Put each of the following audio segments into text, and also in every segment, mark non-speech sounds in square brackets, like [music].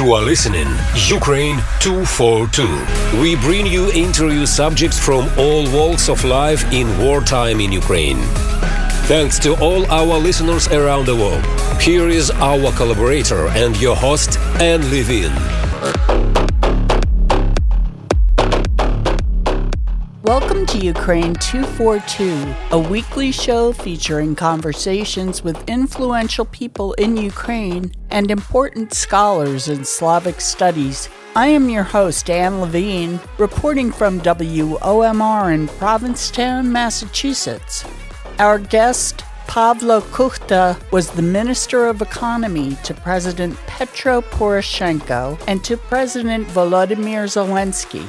You are listening Ukraine 242. We bring you interview subjects from all walks of life in wartime in Ukraine. Thanks to all our listeners around the world. Here is our collaborator and your host, Anne Levine. Welcome to Ukraine 242, a weekly show featuring conversations with influential people in Ukraine and important scholars in Slavic studies. I am your host, Anne Levine, reporting from WOMR in Provincetown, Massachusetts. Our guest, Pavlo Kukhta, was the Minister of Economy to President Petro Poroshenko and to President Volodymyr Zelensky.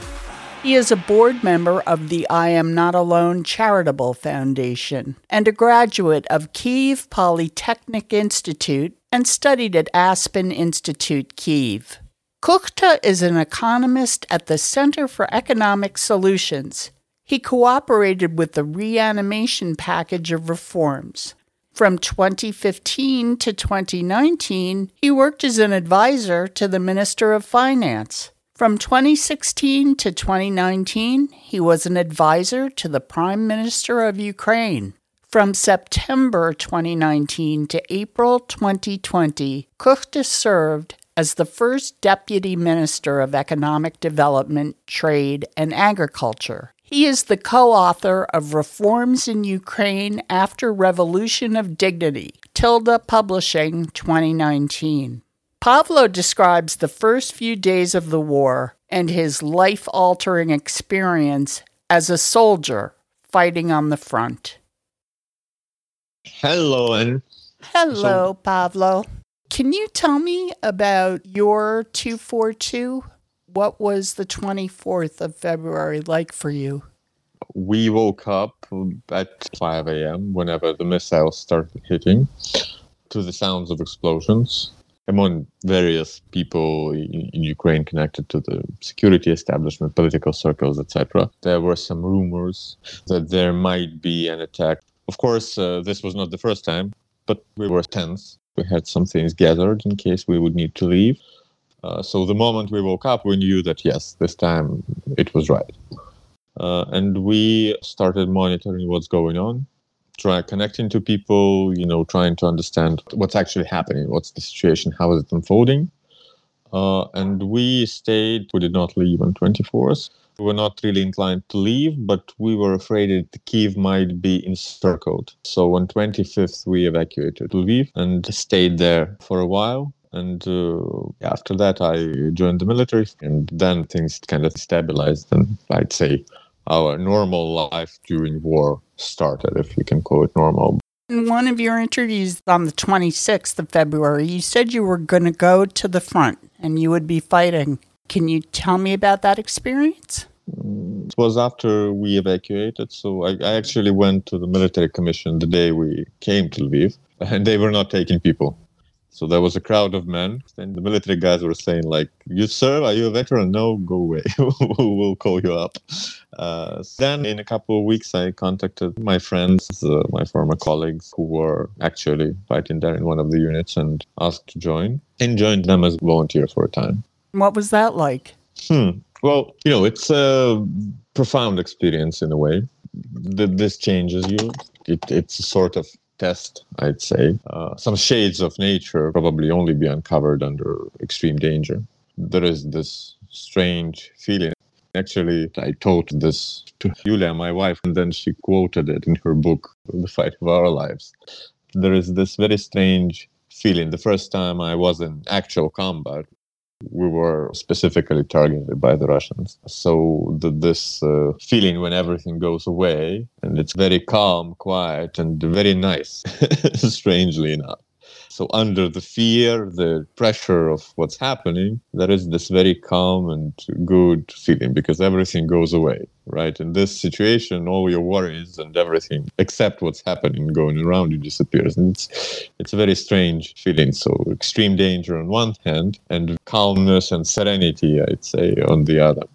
He is a board member of the I Am Not Alone Charitable Foundation and a graduate of Kiev Polytechnic Institute and studied at Aspen Institute Kiev. Kukhta is an economist at the Center for Economic Solutions. He cooperated with the reanimation package of reforms. From 2015 to 2019, he worked as an advisor to the Minister of Finance. From 2016 to 2019, he was an advisor to the Prime Minister of Ukraine. From September 2019 to April 2020, Kukhta served as the first Deputy Minister of Economic Development, Trade, and Agriculture. He is the co author of Reforms in Ukraine After Revolution of Dignity, Tilda Publishing 2019. Pavlo describes the first few days of the war and his life altering experience as a soldier fighting on the front. Hello, and Hello, So- Pavlo. Can you tell me about your 242? What was the 24th of February like for you? we woke up at 5 a.m. whenever the missiles started hitting to the sounds of explosions among various people in, in Ukraine connected to the security establishment, political circles, etc. There were some rumors that there might be an attack. Of course, uh, this was not the first time, but we were tense. We had some things gathered in case we would need to leave. Uh, so the moment we woke up, we knew that yes, this time it was right. Uh, and we started monitoring what's going on, try connecting to people, you know, trying to understand what's actually happening, what's the situation, how is it unfolding. Uh, and we stayed, we did not leave on 24th. We were not really inclined to leave, but we were afraid that Kiev might be encircled. So on 25th, we evacuated Lviv and stayed there for a while. And uh, after that, I joined the military, and then things kind of stabilized. And I'd say our normal life during war started, if you can call it normal. In one of your interviews on the 26th of February, you said you were going to go to the front and you would be fighting. Can you tell me about that experience? Mm, it was after we evacuated, so I, I actually went to the military commission the day we came to Lviv, [laughs] and they were not taking people. So there was a crowd of men, and the military guys were saying, like, "You sir, are you a veteran? No, go away. [laughs] we'll call you up." Uh, then, in a couple of weeks, I contacted my friends, uh, my former colleagues who were actually fighting there in one of the units, and asked to join, and joined them as volunteer for a time. What was that like? Hmm. Well, you know, it's a profound experience in a way. Th- This changes you. It, it's a sort of test, I'd say. Uh, some shades of nature probably only be uncovered under extreme danger. There is this strange feeling. Actually, I told this to Julia, my wife, and then she quoted it in her book, The Fight of Our Lives. There is this very strange feeling. The first time I was in actual combat, we were specifically targeted by the Russians. So the, this uh, feeling when everything goes away and it's very calm, quiet, and very nice, [laughs] strangely enough. So under the fear, the pressure of what's happening, there is this very calm and good feeling because everything goes away, right? In this situation, all your worries and everything except what's happening going around you disappears. And it's it's a very strange feeling. So extreme danger on one hand and calmness and serenity, I'd say, on the other.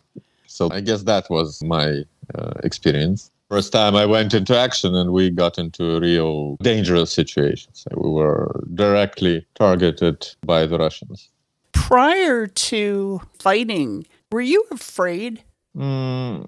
So I guess that was my uh, experience. First time I went into action and we got into a real dangerous situation. So we were directly targeted by the Russians. Prior to fighting, were you afraid? Mm,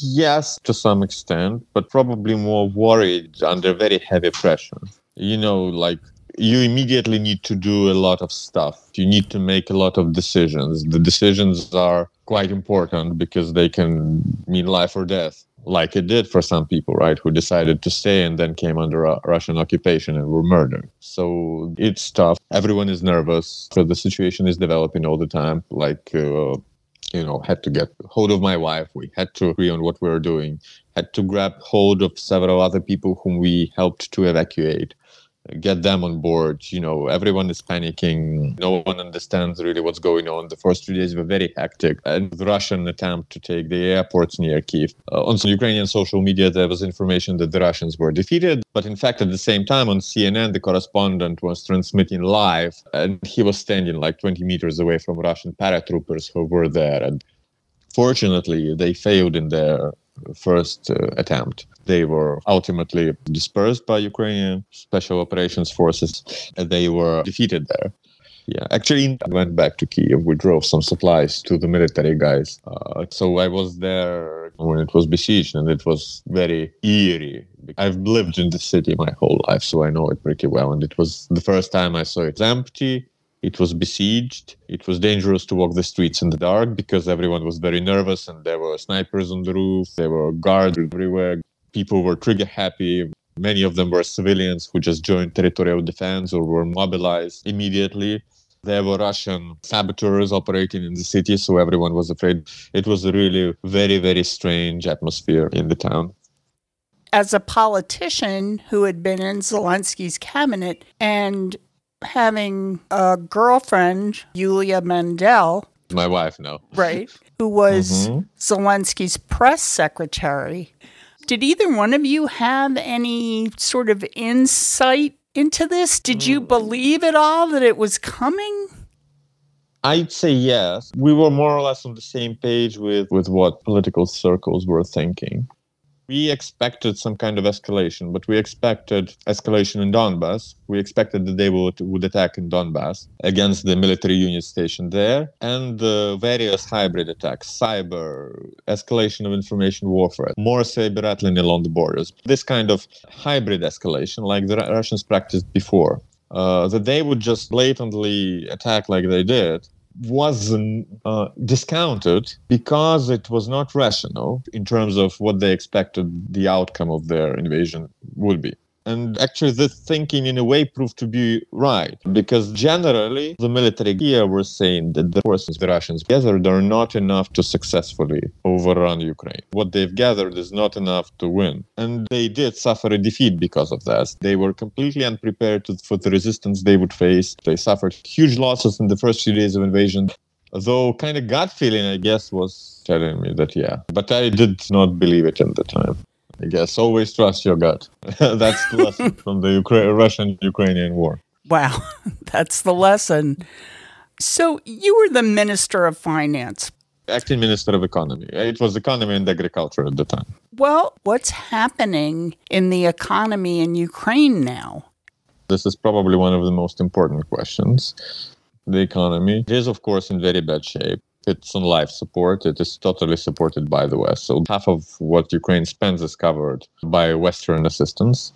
yes, to some extent, but probably more worried under very heavy pressure. You know, like you immediately need to do a lot of stuff. You need to make a lot of decisions. The decisions are quite important because they can mean life or death, like it did for some people, right, who decided to stay and then came under Russian occupation and were murdered. So it's tough. Everyone is nervous. So the situation is developing all the time. Like, uh, you know, had to get hold of my wife. We had to agree on what we were doing. Had to grab hold of several other people whom we helped to evacuate get them on board. You know, everyone is panicking. No one understands really what's going on. The first few days were very hectic. And the Russian attempt to take the airports near Kiev. Uh, on Ukrainian social media, there was information that the Russians were defeated. But in fact, at the same time, on CNN, the correspondent was transmitting live, and he was standing like 20 meters away from Russian paratroopers who were there. And fortunately, they failed in their first uh, attempt. They were ultimately dispersed by Ukrainian special operations forces. And they were defeated there. Yeah, actually, I went back to Kiev. We drove some supplies to the military guys. Uh, so I was there when it was besieged, and it was very eerie. I've lived in the city my whole life, so I know it pretty well. And it was the first time I saw it empty. It was besieged. It was dangerous to walk the streets in the dark because everyone was very nervous, and there were snipers on the roof. There were guards everywhere people were trigger happy. Many of them were civilians who just joined territorial defense or were mobilized immediately. There were Russian saboteurs operating in the city, so everyone was afraid. It was a really very, very strange atmosphere in the town. As a politician who had been in Zelensky's cabinet and having a girlfriend, Yulia Mendel, my wife, no. Right, who was mm-hmm. Zelensky's press secretary. Did either one of you have any sort of insight into this? Did you mm. believe at all that it was coming? I'd say yes. We were more or less on the same page with, with what political circles were thinking we expected some kind of escalation, but we expected escalation in Donbass. We expected that they would, would attack in Donbass against the military unit stationed there and the various hybrid attacks, cyber, escalation of information warfare, more saber rattling along the borders. This kind of hybrid escalation, like the Russians practiced before, uh, that they would just blatantly attack like they did was uh, discounted because it was not rational in terms of what they expected the outcome of their invasion would be. And actually, this thinking in a way proved to be right because generally the military here were saying that the forces the Russians gathered are not enough to successfully overrun Ukraine. What they've gathered is not enough to win. And they did suffer a defeat because of that. They were completely unprepared for the resistance they would face. They suffered huge losses in the first few days of invasion. Though kind of gut feeling, I guess, was telling me that yeah. But I did not believe it at the time. I guess always trust your gut. [laughs] that's the lesson [laughs] from the Ukra- Russian Ukrainian war. Wow, [laughs] that's the lesson. So you were the Minister of Finance. Acting Minister of Economy. It was economy and agriculture at the time. Well, what's happening in the economy in Ukraine now? This is probably one of the most important questions. The economy is, of course, in very bad shape it's on life support. It is totally supported by the West. So half of what Ukraine spends is covered by Western assistance.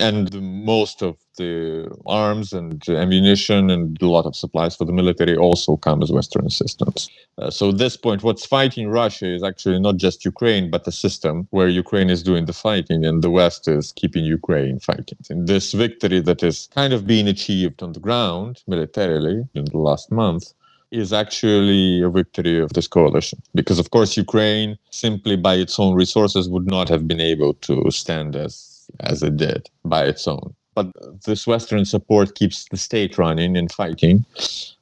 And most of the arms and ammunition and a lot of supplies for the military also come as Western assistance. Uh, so, at this point, what's fighting Russia is actually not just Ukraine, but a system where Ukraine is doing the fighting and the West is keeping Ukraine fighting. And this victory that is kind of being achieved on the ground militarily in the last month is actually a victory of this coalition. Because, of course, Ukraine, simply by its own resources, would not have been able to stand as, as it did by its own. But this Western support keeps the state running and fighting,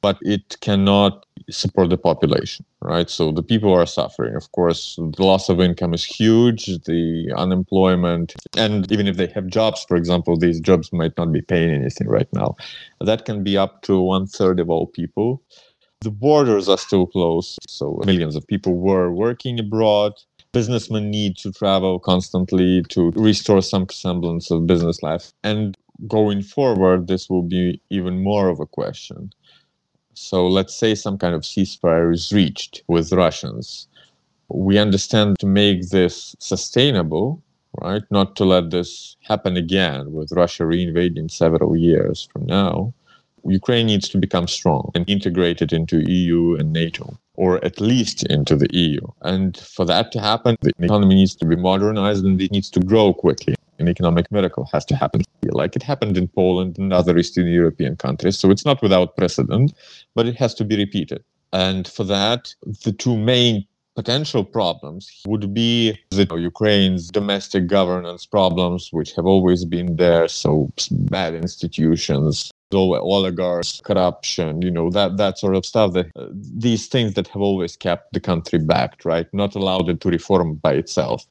but it cannot support the population, right? So the people are suffering. Of course, the loss of income is huge, the unemployment, and even if they have jobs, for example, these jobs might not be paying anything right now. That can be up to one third of all people. The borders are still closed, so millions of people were working abroad. Businessmen need to travel constantly to restore some semblance of business life. And going forward, this will be even more of a question. So let's say some kind of ceasefire is reached with Russians. We understand to make this sustainable, right? Not to let this happen again with Russia reinvading several years from now. Ukraine needs to become strong and integrated into EU and NATO, or at least into the EU. And for that to happen, the economy needs to be modernized and it needs to grow quickly. An economic miracle has to happen, like it happened in Poland and other Eastern European countries. So it's not without precedent, but it has to be repeated. And for that, the two main potential problems would be the Ukraine's domestic governance problems, which have always been there. So bad institutions, oligarchs, corruption, you know, that, that sort of stuff, that uh, these things that have always kept the country backed, right? Not allowed it to reform by itself.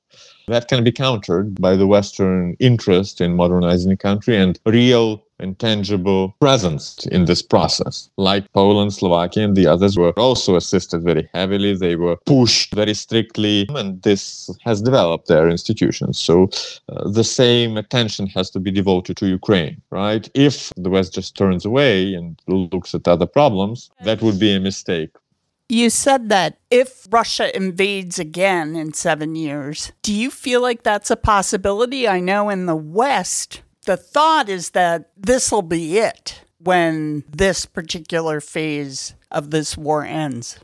That can be countered by the Western interest in modernizing the country and real and tangible presence in this process. Like Poland, Slovakia, and the others were also assisted very heavily. They were pushed very strictly, and this has developed their institutions. So uh, the same attention has to be devoted to Ukraine, right? If the West just turns away and looks at other problems, that would be a mistake. You said that if Russia invades again in seven years, do you feel like that's a possibility? I know in the West, the thought is that this will be it when this particular phase of this war ends.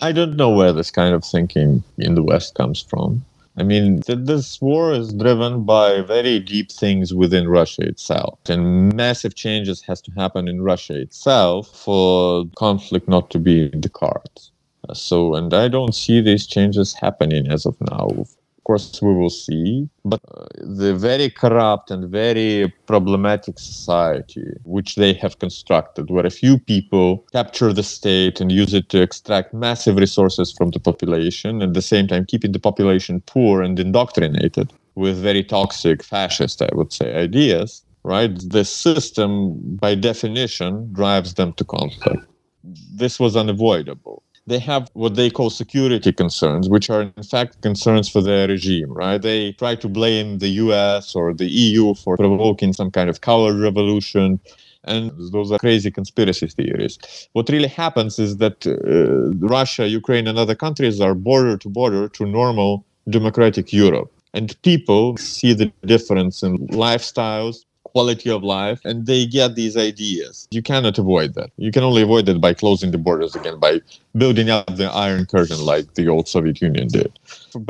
I don't know where this kind of thinking in the West comes from. I mean, this war is driven by very deep things within Russia itself, and massive changes has to happen in Russia itself for conflict not to be in the cards. So, and I don't see these changes happening as of now. Of course, we will see. But uh, the very corrupt and very problematic society which they have constructed, where a few people capture the state and use it to extract massive resources from the population, at the same time keeping the population poor and indoctrinated with very toxic fascist, I would say, ideas, right? The system, by definition, drives them to conflict. This was unavoidable they have what they call security concerns, which are in fact concerns for their regime, right? They try to blame the US or the EU for provoking some kind of color revolution. And those are crazy conspiracy theories. What really happens is that uh, Russia, Ukraine, and other countries are border to border to normal democratic Europe. And people see the difference in lifestyles, quality of life and they get these ideas. You cannot avoid that. You can only avoid it by closing the borders again by building up the iron curtain like the old soviet union did.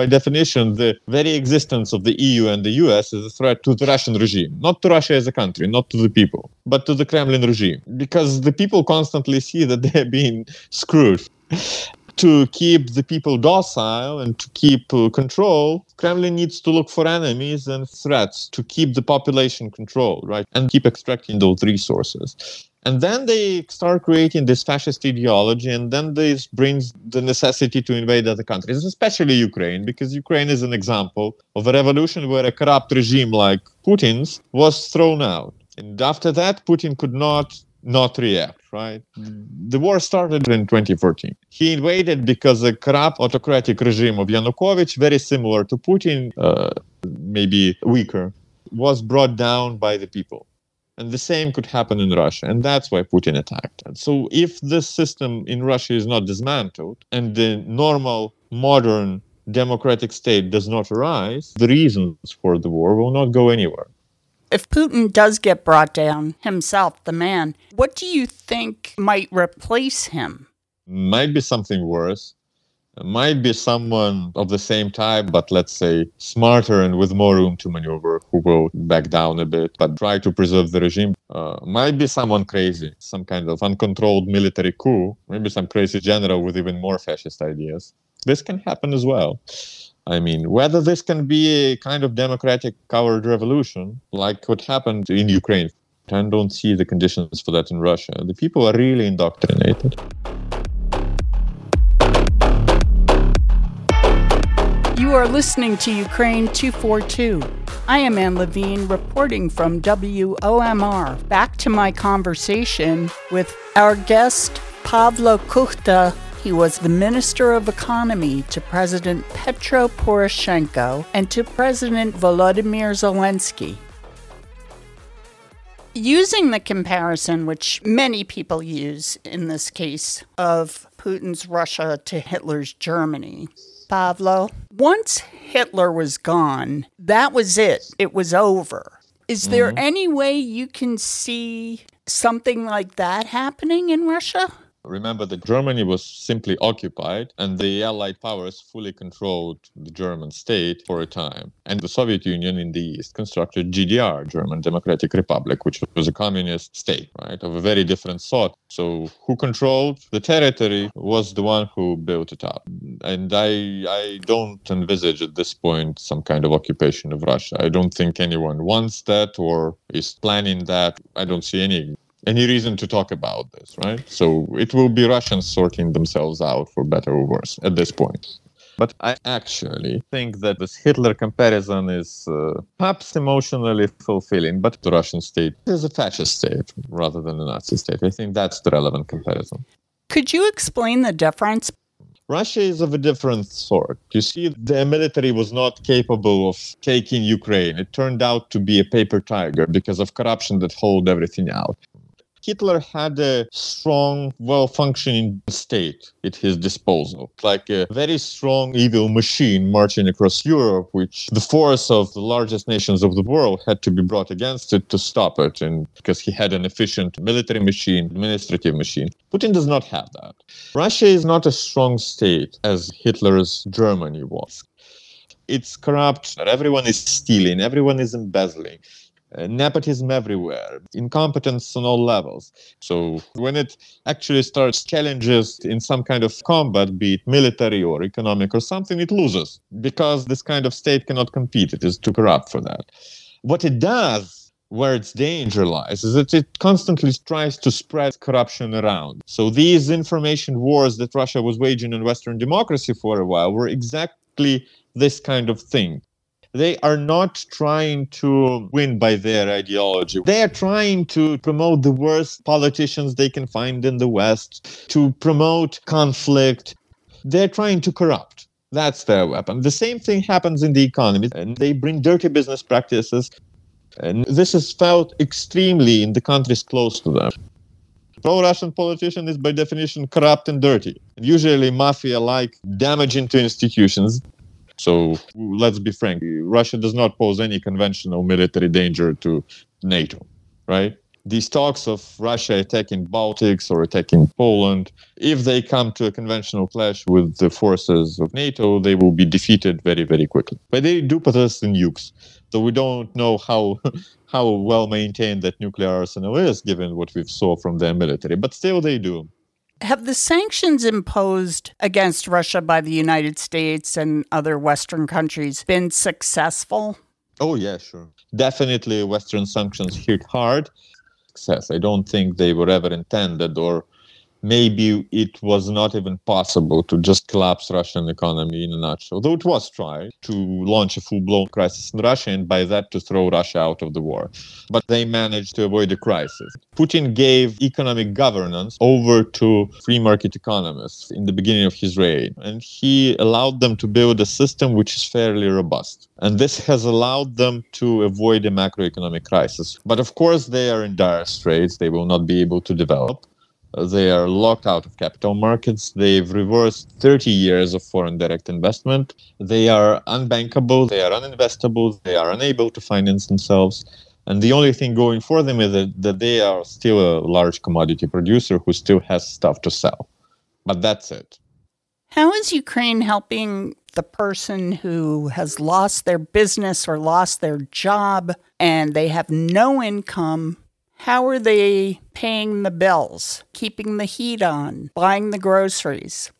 By definition the very existence of the eu and the us is a threat to the russian regime not to russia as a country not to the people but to the kremlin regime because the people constantly see that they're being screwed [laughs] to keep the people docile and to keep uh, control, Kremlin needs to look for enemies and threats to keep the population controlled, right? And keep extracting those resources. And then they start creating this fascist ideology, and then this brings the necessity to invade other countries, especially Ukraine, because Ukraine is an example of a revolution where a corrupt regime like Putin's was thrown out. And after that, Putin could not not react, right? The war started in 2014. He invaded because the corrupt autocratic regime of Yanukovych, very similar to Putin, uh, maybe weaker, was brought down by the people. And the same could happen in Russia. And that's why Putin attacked. And so, if this system in Russia is not dismantled and the normal, modern, democratic state does not arise, the reasons for the war will not go anywhere if Putin does get brought down himself, the man, what do you think might replace him? Might be something worse. might be someone of the same type, but let's say smarter and with more room to maneuver, who will back down a bit, but try to preserve the regime. Uh, might be someone crazy, some kind of uncontrolled military coup, maybe some crazy general with even more fascist ideas. This can happen as well. I mean, whether this can be a kind of democratic coward revolution, like what happened in Ukraine, I don't see the conditions for that in Russia. The people are really indoctrinated. You are listening to Ukraine 242. I am Anne Levine reporting from WOMR. Back to my conversation with our guest, Pavlo Kukhta, he was the Minister of Economy to President Petro Poroshenko and to President Volodymyr Zelensky. Using the comparison, which many people use in this case, of Putin's Russia to Hitler's Germany, Pavlo, once Hitler was gone, that was it. It was over. Is there mm-hmm. any way you can see something like that happening in Russia? Remember that Germany was simply occupied and the Allied powers fully controlled the German state for a time. And the Soviet Union in the East constructed GDR, German Democratic Republic, which was a communist state, right, of a very different sort. So who controlled the territory was the one who built it up. And I, I don't envisage at this point some kind of occupation of Russia. I don't think anyone wants that or is planning that. I don't see any any reason to talk about this, right? So it will be Russians sorting themselves out for better or worse at this point. But I actually think that this Hitler comparison is uh, perhaps emotionally fulfilling, but the Russian state is a fascist state rather than a Nazi state. I think that's the relevant comparison. Could you explain the difference? Russia is of a different sort. You see, the military was not capable of taking Ukraine. It turned out to be a paper tiger because of corruption that hold everything out. Hitler had a strong, well functioning state at his disposal, like a very strong evil machine marching across Europe, which the force of the largest nations of the world had to be brought against it to stop it. And because he had an efficient military machine, administrative machine. Putin does not have that. Russia is not a strong state as Hitler's Germany was. It's corrupt, everyone is stealing, everyone is embezzling uh, nepotism everywhere, incompetence on all levels. So when it actually starts challenges in some kind of combat, be it military or economic or something, it loses because this kind of state cannot compete. It is too corrupt for that. What it does where its danger lies is that it constantly tries to spread corruption around. So these information wars that Russia was waging on Western democracy for a while were exactly this kind of thing they are not trying to win by their ideology. They are trying to promote the worst politicians they can find in the West, to promote conflict. They're trying to corrupt. That's their weapon. The same thing happens in the economy, and they bring dirty business practices. And this is felt extremely in the countries close to them. Pro-Russian politician is by definition corrupt and dirty, usually mafia-like, damaging to institutions. So let's be frank, Russia does not pose any conventional military danger to NATO, right? These talks of Russia attacking Baltics or attacking Poland, if they come to a conventional clash with the forces of NATO, they will be defeated very, very quickly. But they do possess the nukes, so we don't know how [laughs] how well maintained that nuclear arsenal is, given what we've saw from their military. But still, they do. Have the sanctions imposed against Russia by the United States and other Western countries been successful? Oh, yeah, sure. Definitely, Western sanctions hit hard. Success. I don't think they were ever intended or maybe it was not even possible to just collapse Russian economy in a nutshell. Though it was tried to launch a full-blown crisis in Russia and by that to throw Russia out of the war. But they managed to avoid the crisis. Putin gave economic governance over to free market economists in the beginning of his reign. And he allowed them to build a system which is fairly robust. And this has allowed them to avoid a macroeconomic crisis. But of course, they are in dire straits. They will not be able to develop. They are locked out of capital markets. They've reversed 30 years of foreign direct investment. They are unbankable. They are uninvestable. They are unable to finance themselves. And the only thing going for them is that, that they are still a large commodity producer who still has stuff to sell. But that's it. How is Ukraine helping the person who has lost their business or lost their job and they have no income how are they paying the bills, keeping the heat on, buying the groceries?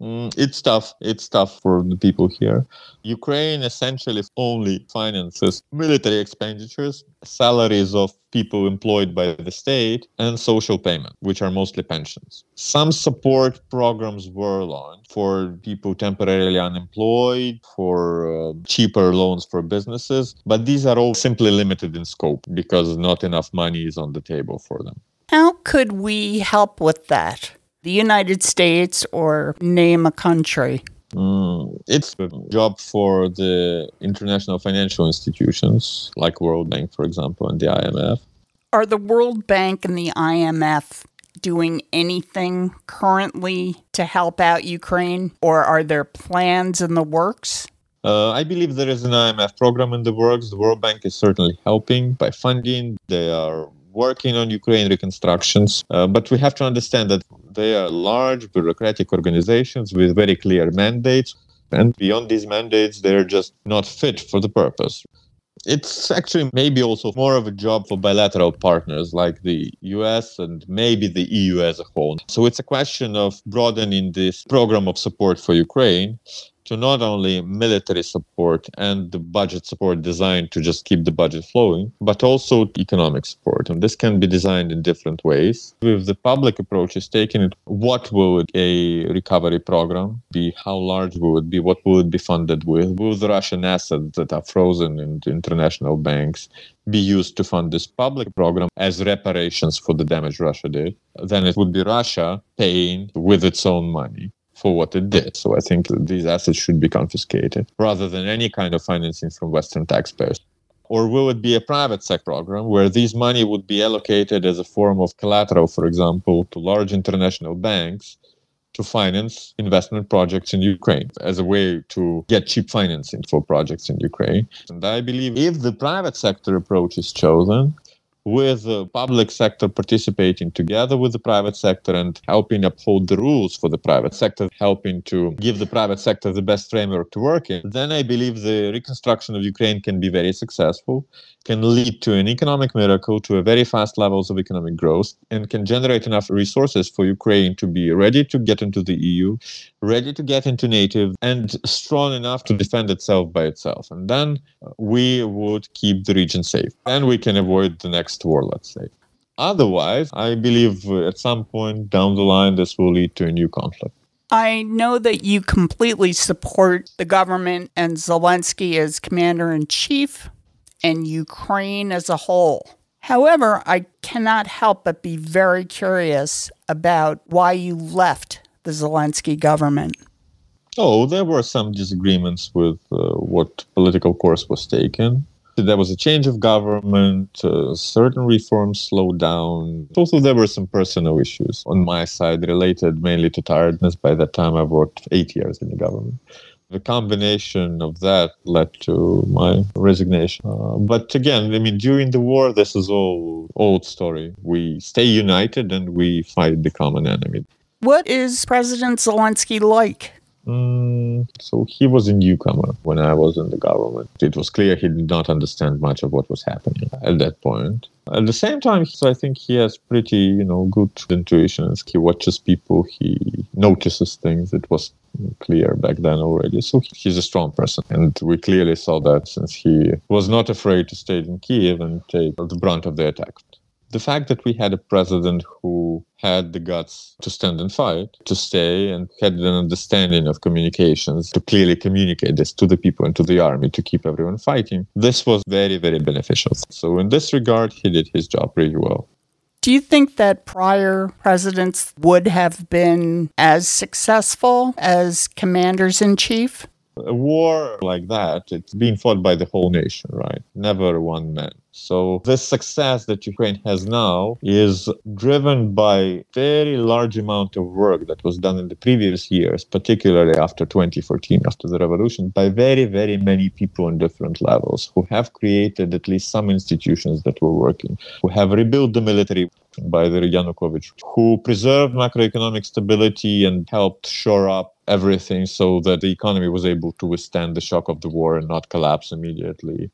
Mm, it's tough. It's tough for the people here. Ukraine essentially only finances military expenditures, salaries of people employed by the state, and social payment, which are mostly pensions. Some support programs were launched for people temporarily unemployed, for uh, cheaper loans for businesses, but these are all simply limited in scope because not enough money is on the table for them. How could we help with that? The United States or name a country? Mm, it's a job for the international financial institutions like World Bank, for example, and the IMF. Are the World Bank and the IMF doing anything currently to help out Ukraine, or are there plans in the works? Uh, I believe there is an IMF program in the works. The World Bank is certainly helping by funding. They are working on Ukraine reconstructions. Uh, but we have to understand that they are large bureaucratic organizations with very clear mandates. And beyond these mandates, they're just not fit for the purpose. It's actually maybe also more of a job for bilateral partners like the US and maybe the EU as a whole. So it's a question of broadening this program of support for Ukraine to not only military support and the budget support designed to just keep the budget flowing, but also economic support. And this can be designed in different ways. If the public approach is taken, what would a recovery program be? How large would it be? What would it be funded with? Will the Russian assets that are frozen in international banks be used to fund this public program as reparations for the damage Russia did? Then it would be Russia paying with its own money for what it did. So I think these assets should be confiscated rather than any kind of financing from Western taxpayers. Or will it be a private sector program where this money would be allocated as a form of collateral, for example, to large international banks to finance investment projects in Ukraine as a way to get cheap financing for projects in Ukraine? And I believe if the private sector approach is chosen, with the public sector participating together with the private sector and helping uphold the rules for the private sector, helping to give the private sector the best framework to work in, then I believe the reconstruction of Ukraine can be very successful, can lead to an economic miracle, to a very fast levels of economic growth, and can generate enough resources for Ukraine to be ready to get into the EU, ready to get into NATO, and strong enough to defend itself by itself. And then we would keep the region safe. And we can avoid the next war, let's say. Otherwise, I believe at some point down the line, this will lead to a new conflict. I know that you completely support the government and Zelensky as commander in chief and Ukraine as a whole. However, I cannot help but be very curious about why you left the Zelensky government. Oh, there were some disagreements with uh, what political course was taken. There was a change of government, uh, certain reforms slowed down. Also, there were some personal issues on my side related mainly to tiredness. By that time, I've worked eight years in the government. The combination of that led to my resignation. Uh, but again, I mean, during the war, this is all old story. We stay united and we fight the common enemy. What is President Zelensky like? Mm, so he was a newcomer when I was in the government. It was clear he did not understand much of what was happening at that point. At the same time, I think he has pretty, you know, good intuition. He watches people, he notices things. It was clear back then already. So he's a strong person. And we clearly saw that since he was not afraid to stay in Kiev and take the brunt of the attack the fact that we had a president who had the guts to stand and fight, to stay, and had an understanding of communications to clearly communicate this to the people and to the army to keep everyone fighting, this was very, very beneficial. So, in this regard, he did his job really well. Do you think that prior presidents would have been as successful as commanders in chief? A war like that, it's being fought by the whole nation, right? Never one man. So this success that Ukraine has now is driven by very large amount of work that was done in the previous years, particularly after 2014, after the revolution, by very, very many people on different levels who have created at least some institutions that were working, who have rebuilt the military by the Yanukovych, who preserved macroeconomic stability and helped shore up everything so that the economy was able to withstand the shock of the war and not collapse immediately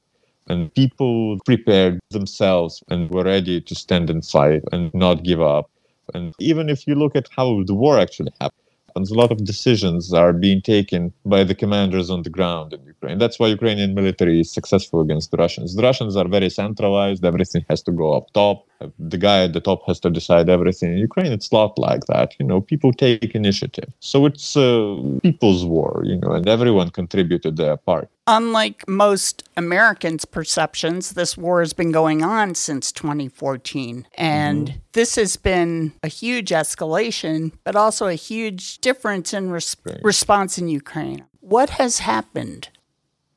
and people prepared themselves and were ready to stand and fight and not give up. And even if you look at how the war actually happens, a lot of decisions are being taken by the commanders on the ground in Ukraine. That's why Ukrainian military is successful against the Russians. The Russians are very centralized, everything has to go up top the guy at the top has to decide everything. In Ukraine, it's not like that. You know, people take initiative. So it's a people's war, you know, and everyone contributed their part. Unlike most Americans' perceptions, this war has been going on since 2014. And mm-hmm. this has been a huge escalation, but also a huge difference in res- right. response in Ukraine. What has happened?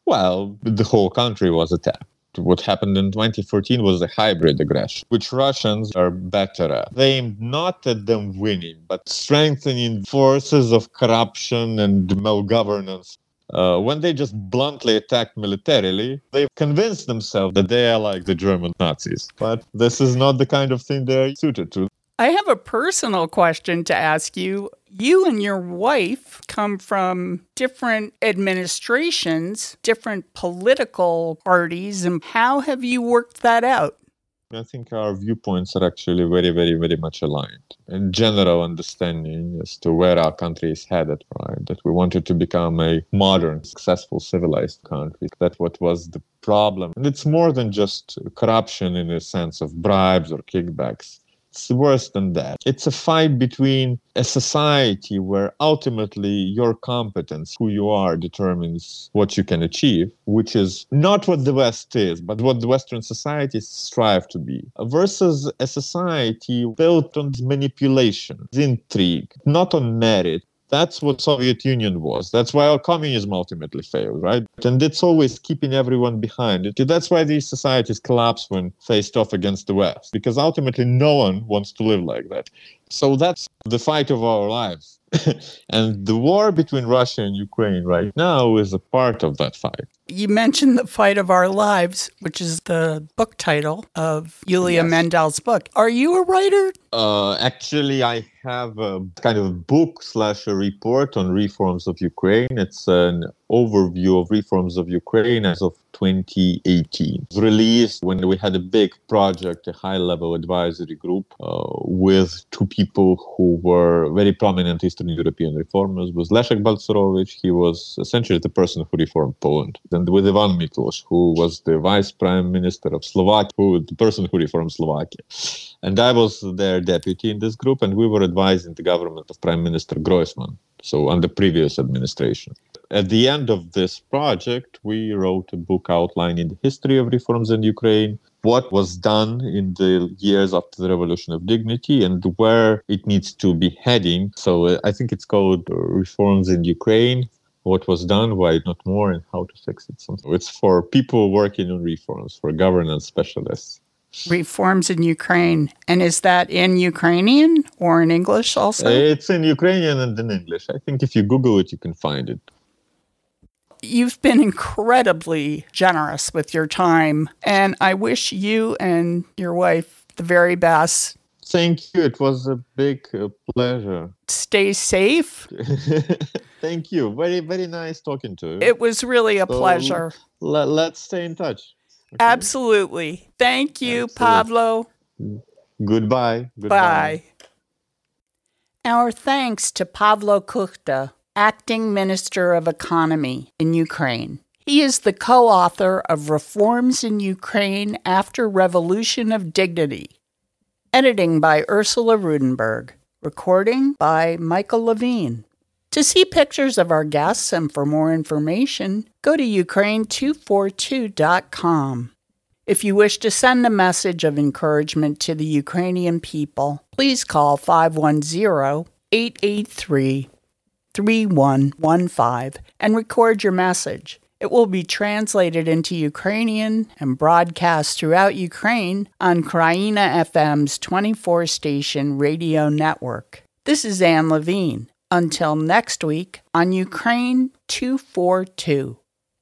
Well, the whole country was attacked What happened in 2014 was a hybrid aggression, which Russians are better at. They aimed not at them winning, but strengthening forces of corruption and malgovernance. Uh, when they just bluntly attacked militarily, they convinced themselves that they are like the German Nazis. But this is not the kind of thing they're suited to. I have a personal question to ask you. You and your wife come from different administrations, different political parties, and how have you worked that out? I think our viewpoints are actually very, very, very much aligned. In general understanding as to where our country is headed, right? That we wanted to become a modern, successful, civilized country. That what was the problem. And it's more than just corruption in the sense of bribes or kickbacks it's worse than that. It's a fight between a society where ultimately your competence, who you are, determines what you can achieve, which is not what the West is, but what the Western societies strive to be, versus a society built on manipulation, intrigue, not on merit, that's what Soviet Union was. That's why our communism ultimately failed, right? And it's always keeping everyone behind. That's why these societies collapse when faced off against the West, because ultimately no one wants to live like that. So that's the fight of our lives. [laughs] and the war between Russia and Ukraine right now is a part of that fight. You mentioned The Fight of Our Lives, which is the book title of Yulia yes. Mendel's book. Are you a writer? Uh, actually, I have a kind of book slash a report on reforms of Ukraine. It's an overview of reforms of Ukraine as of 2018. released when we had a big project, a high level advisory group uh, with two people who were very prominent Eastern European reformers. Was Leszek Balcerowicz. He was essentially the person who reformed Poland and with Ivan Miklos, who was the vice prime minister of Slovakia, who the person who reformed Slovakia. And I was their deputy in this group, and we were advising the government of Prime Minister Groysman, so under previous administration. At the end of this project, we wrote a book outlining the history of reforms in Ukraine, what was done in the years after the Revolution of Dignity, and where it needs to be heading. So uh, I think it's called Reforms in Ukraine what was done, why not more, and how to fix it. So it's for people working on reforms, for governance specialists. Reforms in Ukraine. And is that in Ukrainian or in English also? It's in Ukrainian and in English. I think if you Google it, you can find it. You've been incredibly generous with your time, and I wish you and your wife the very best. Thank you. It was a big uh, pleasure. Stay safe. [laughs] Thank you. Very, very nice talking to you. It was really a so pleasure. Let, let's stay in touch. Okay? Absolutely. Thank you, Absolutely. Pavlo. Goodbye. Goodbye. Bye. Our thanks to Pavlo Kukhta, Acting Minister of Economy in Ukraine. He is the co author of Reforms in Ukraine After Revolution of Dignity. Editing by Ursula Rudenberg. Recording by Michael Levine. To see pictures of our guests and for more information, go to Ukraine242.com. If you wish to send a message of encouragement to the Ukrainian people, please call 510 883 3115 and record your message. It will be translated into Ukrainian and broadcast throughout Ukraine on Kraina FM's 24 station radio network. This is Anne Levine. Until next week on Ukraine 242.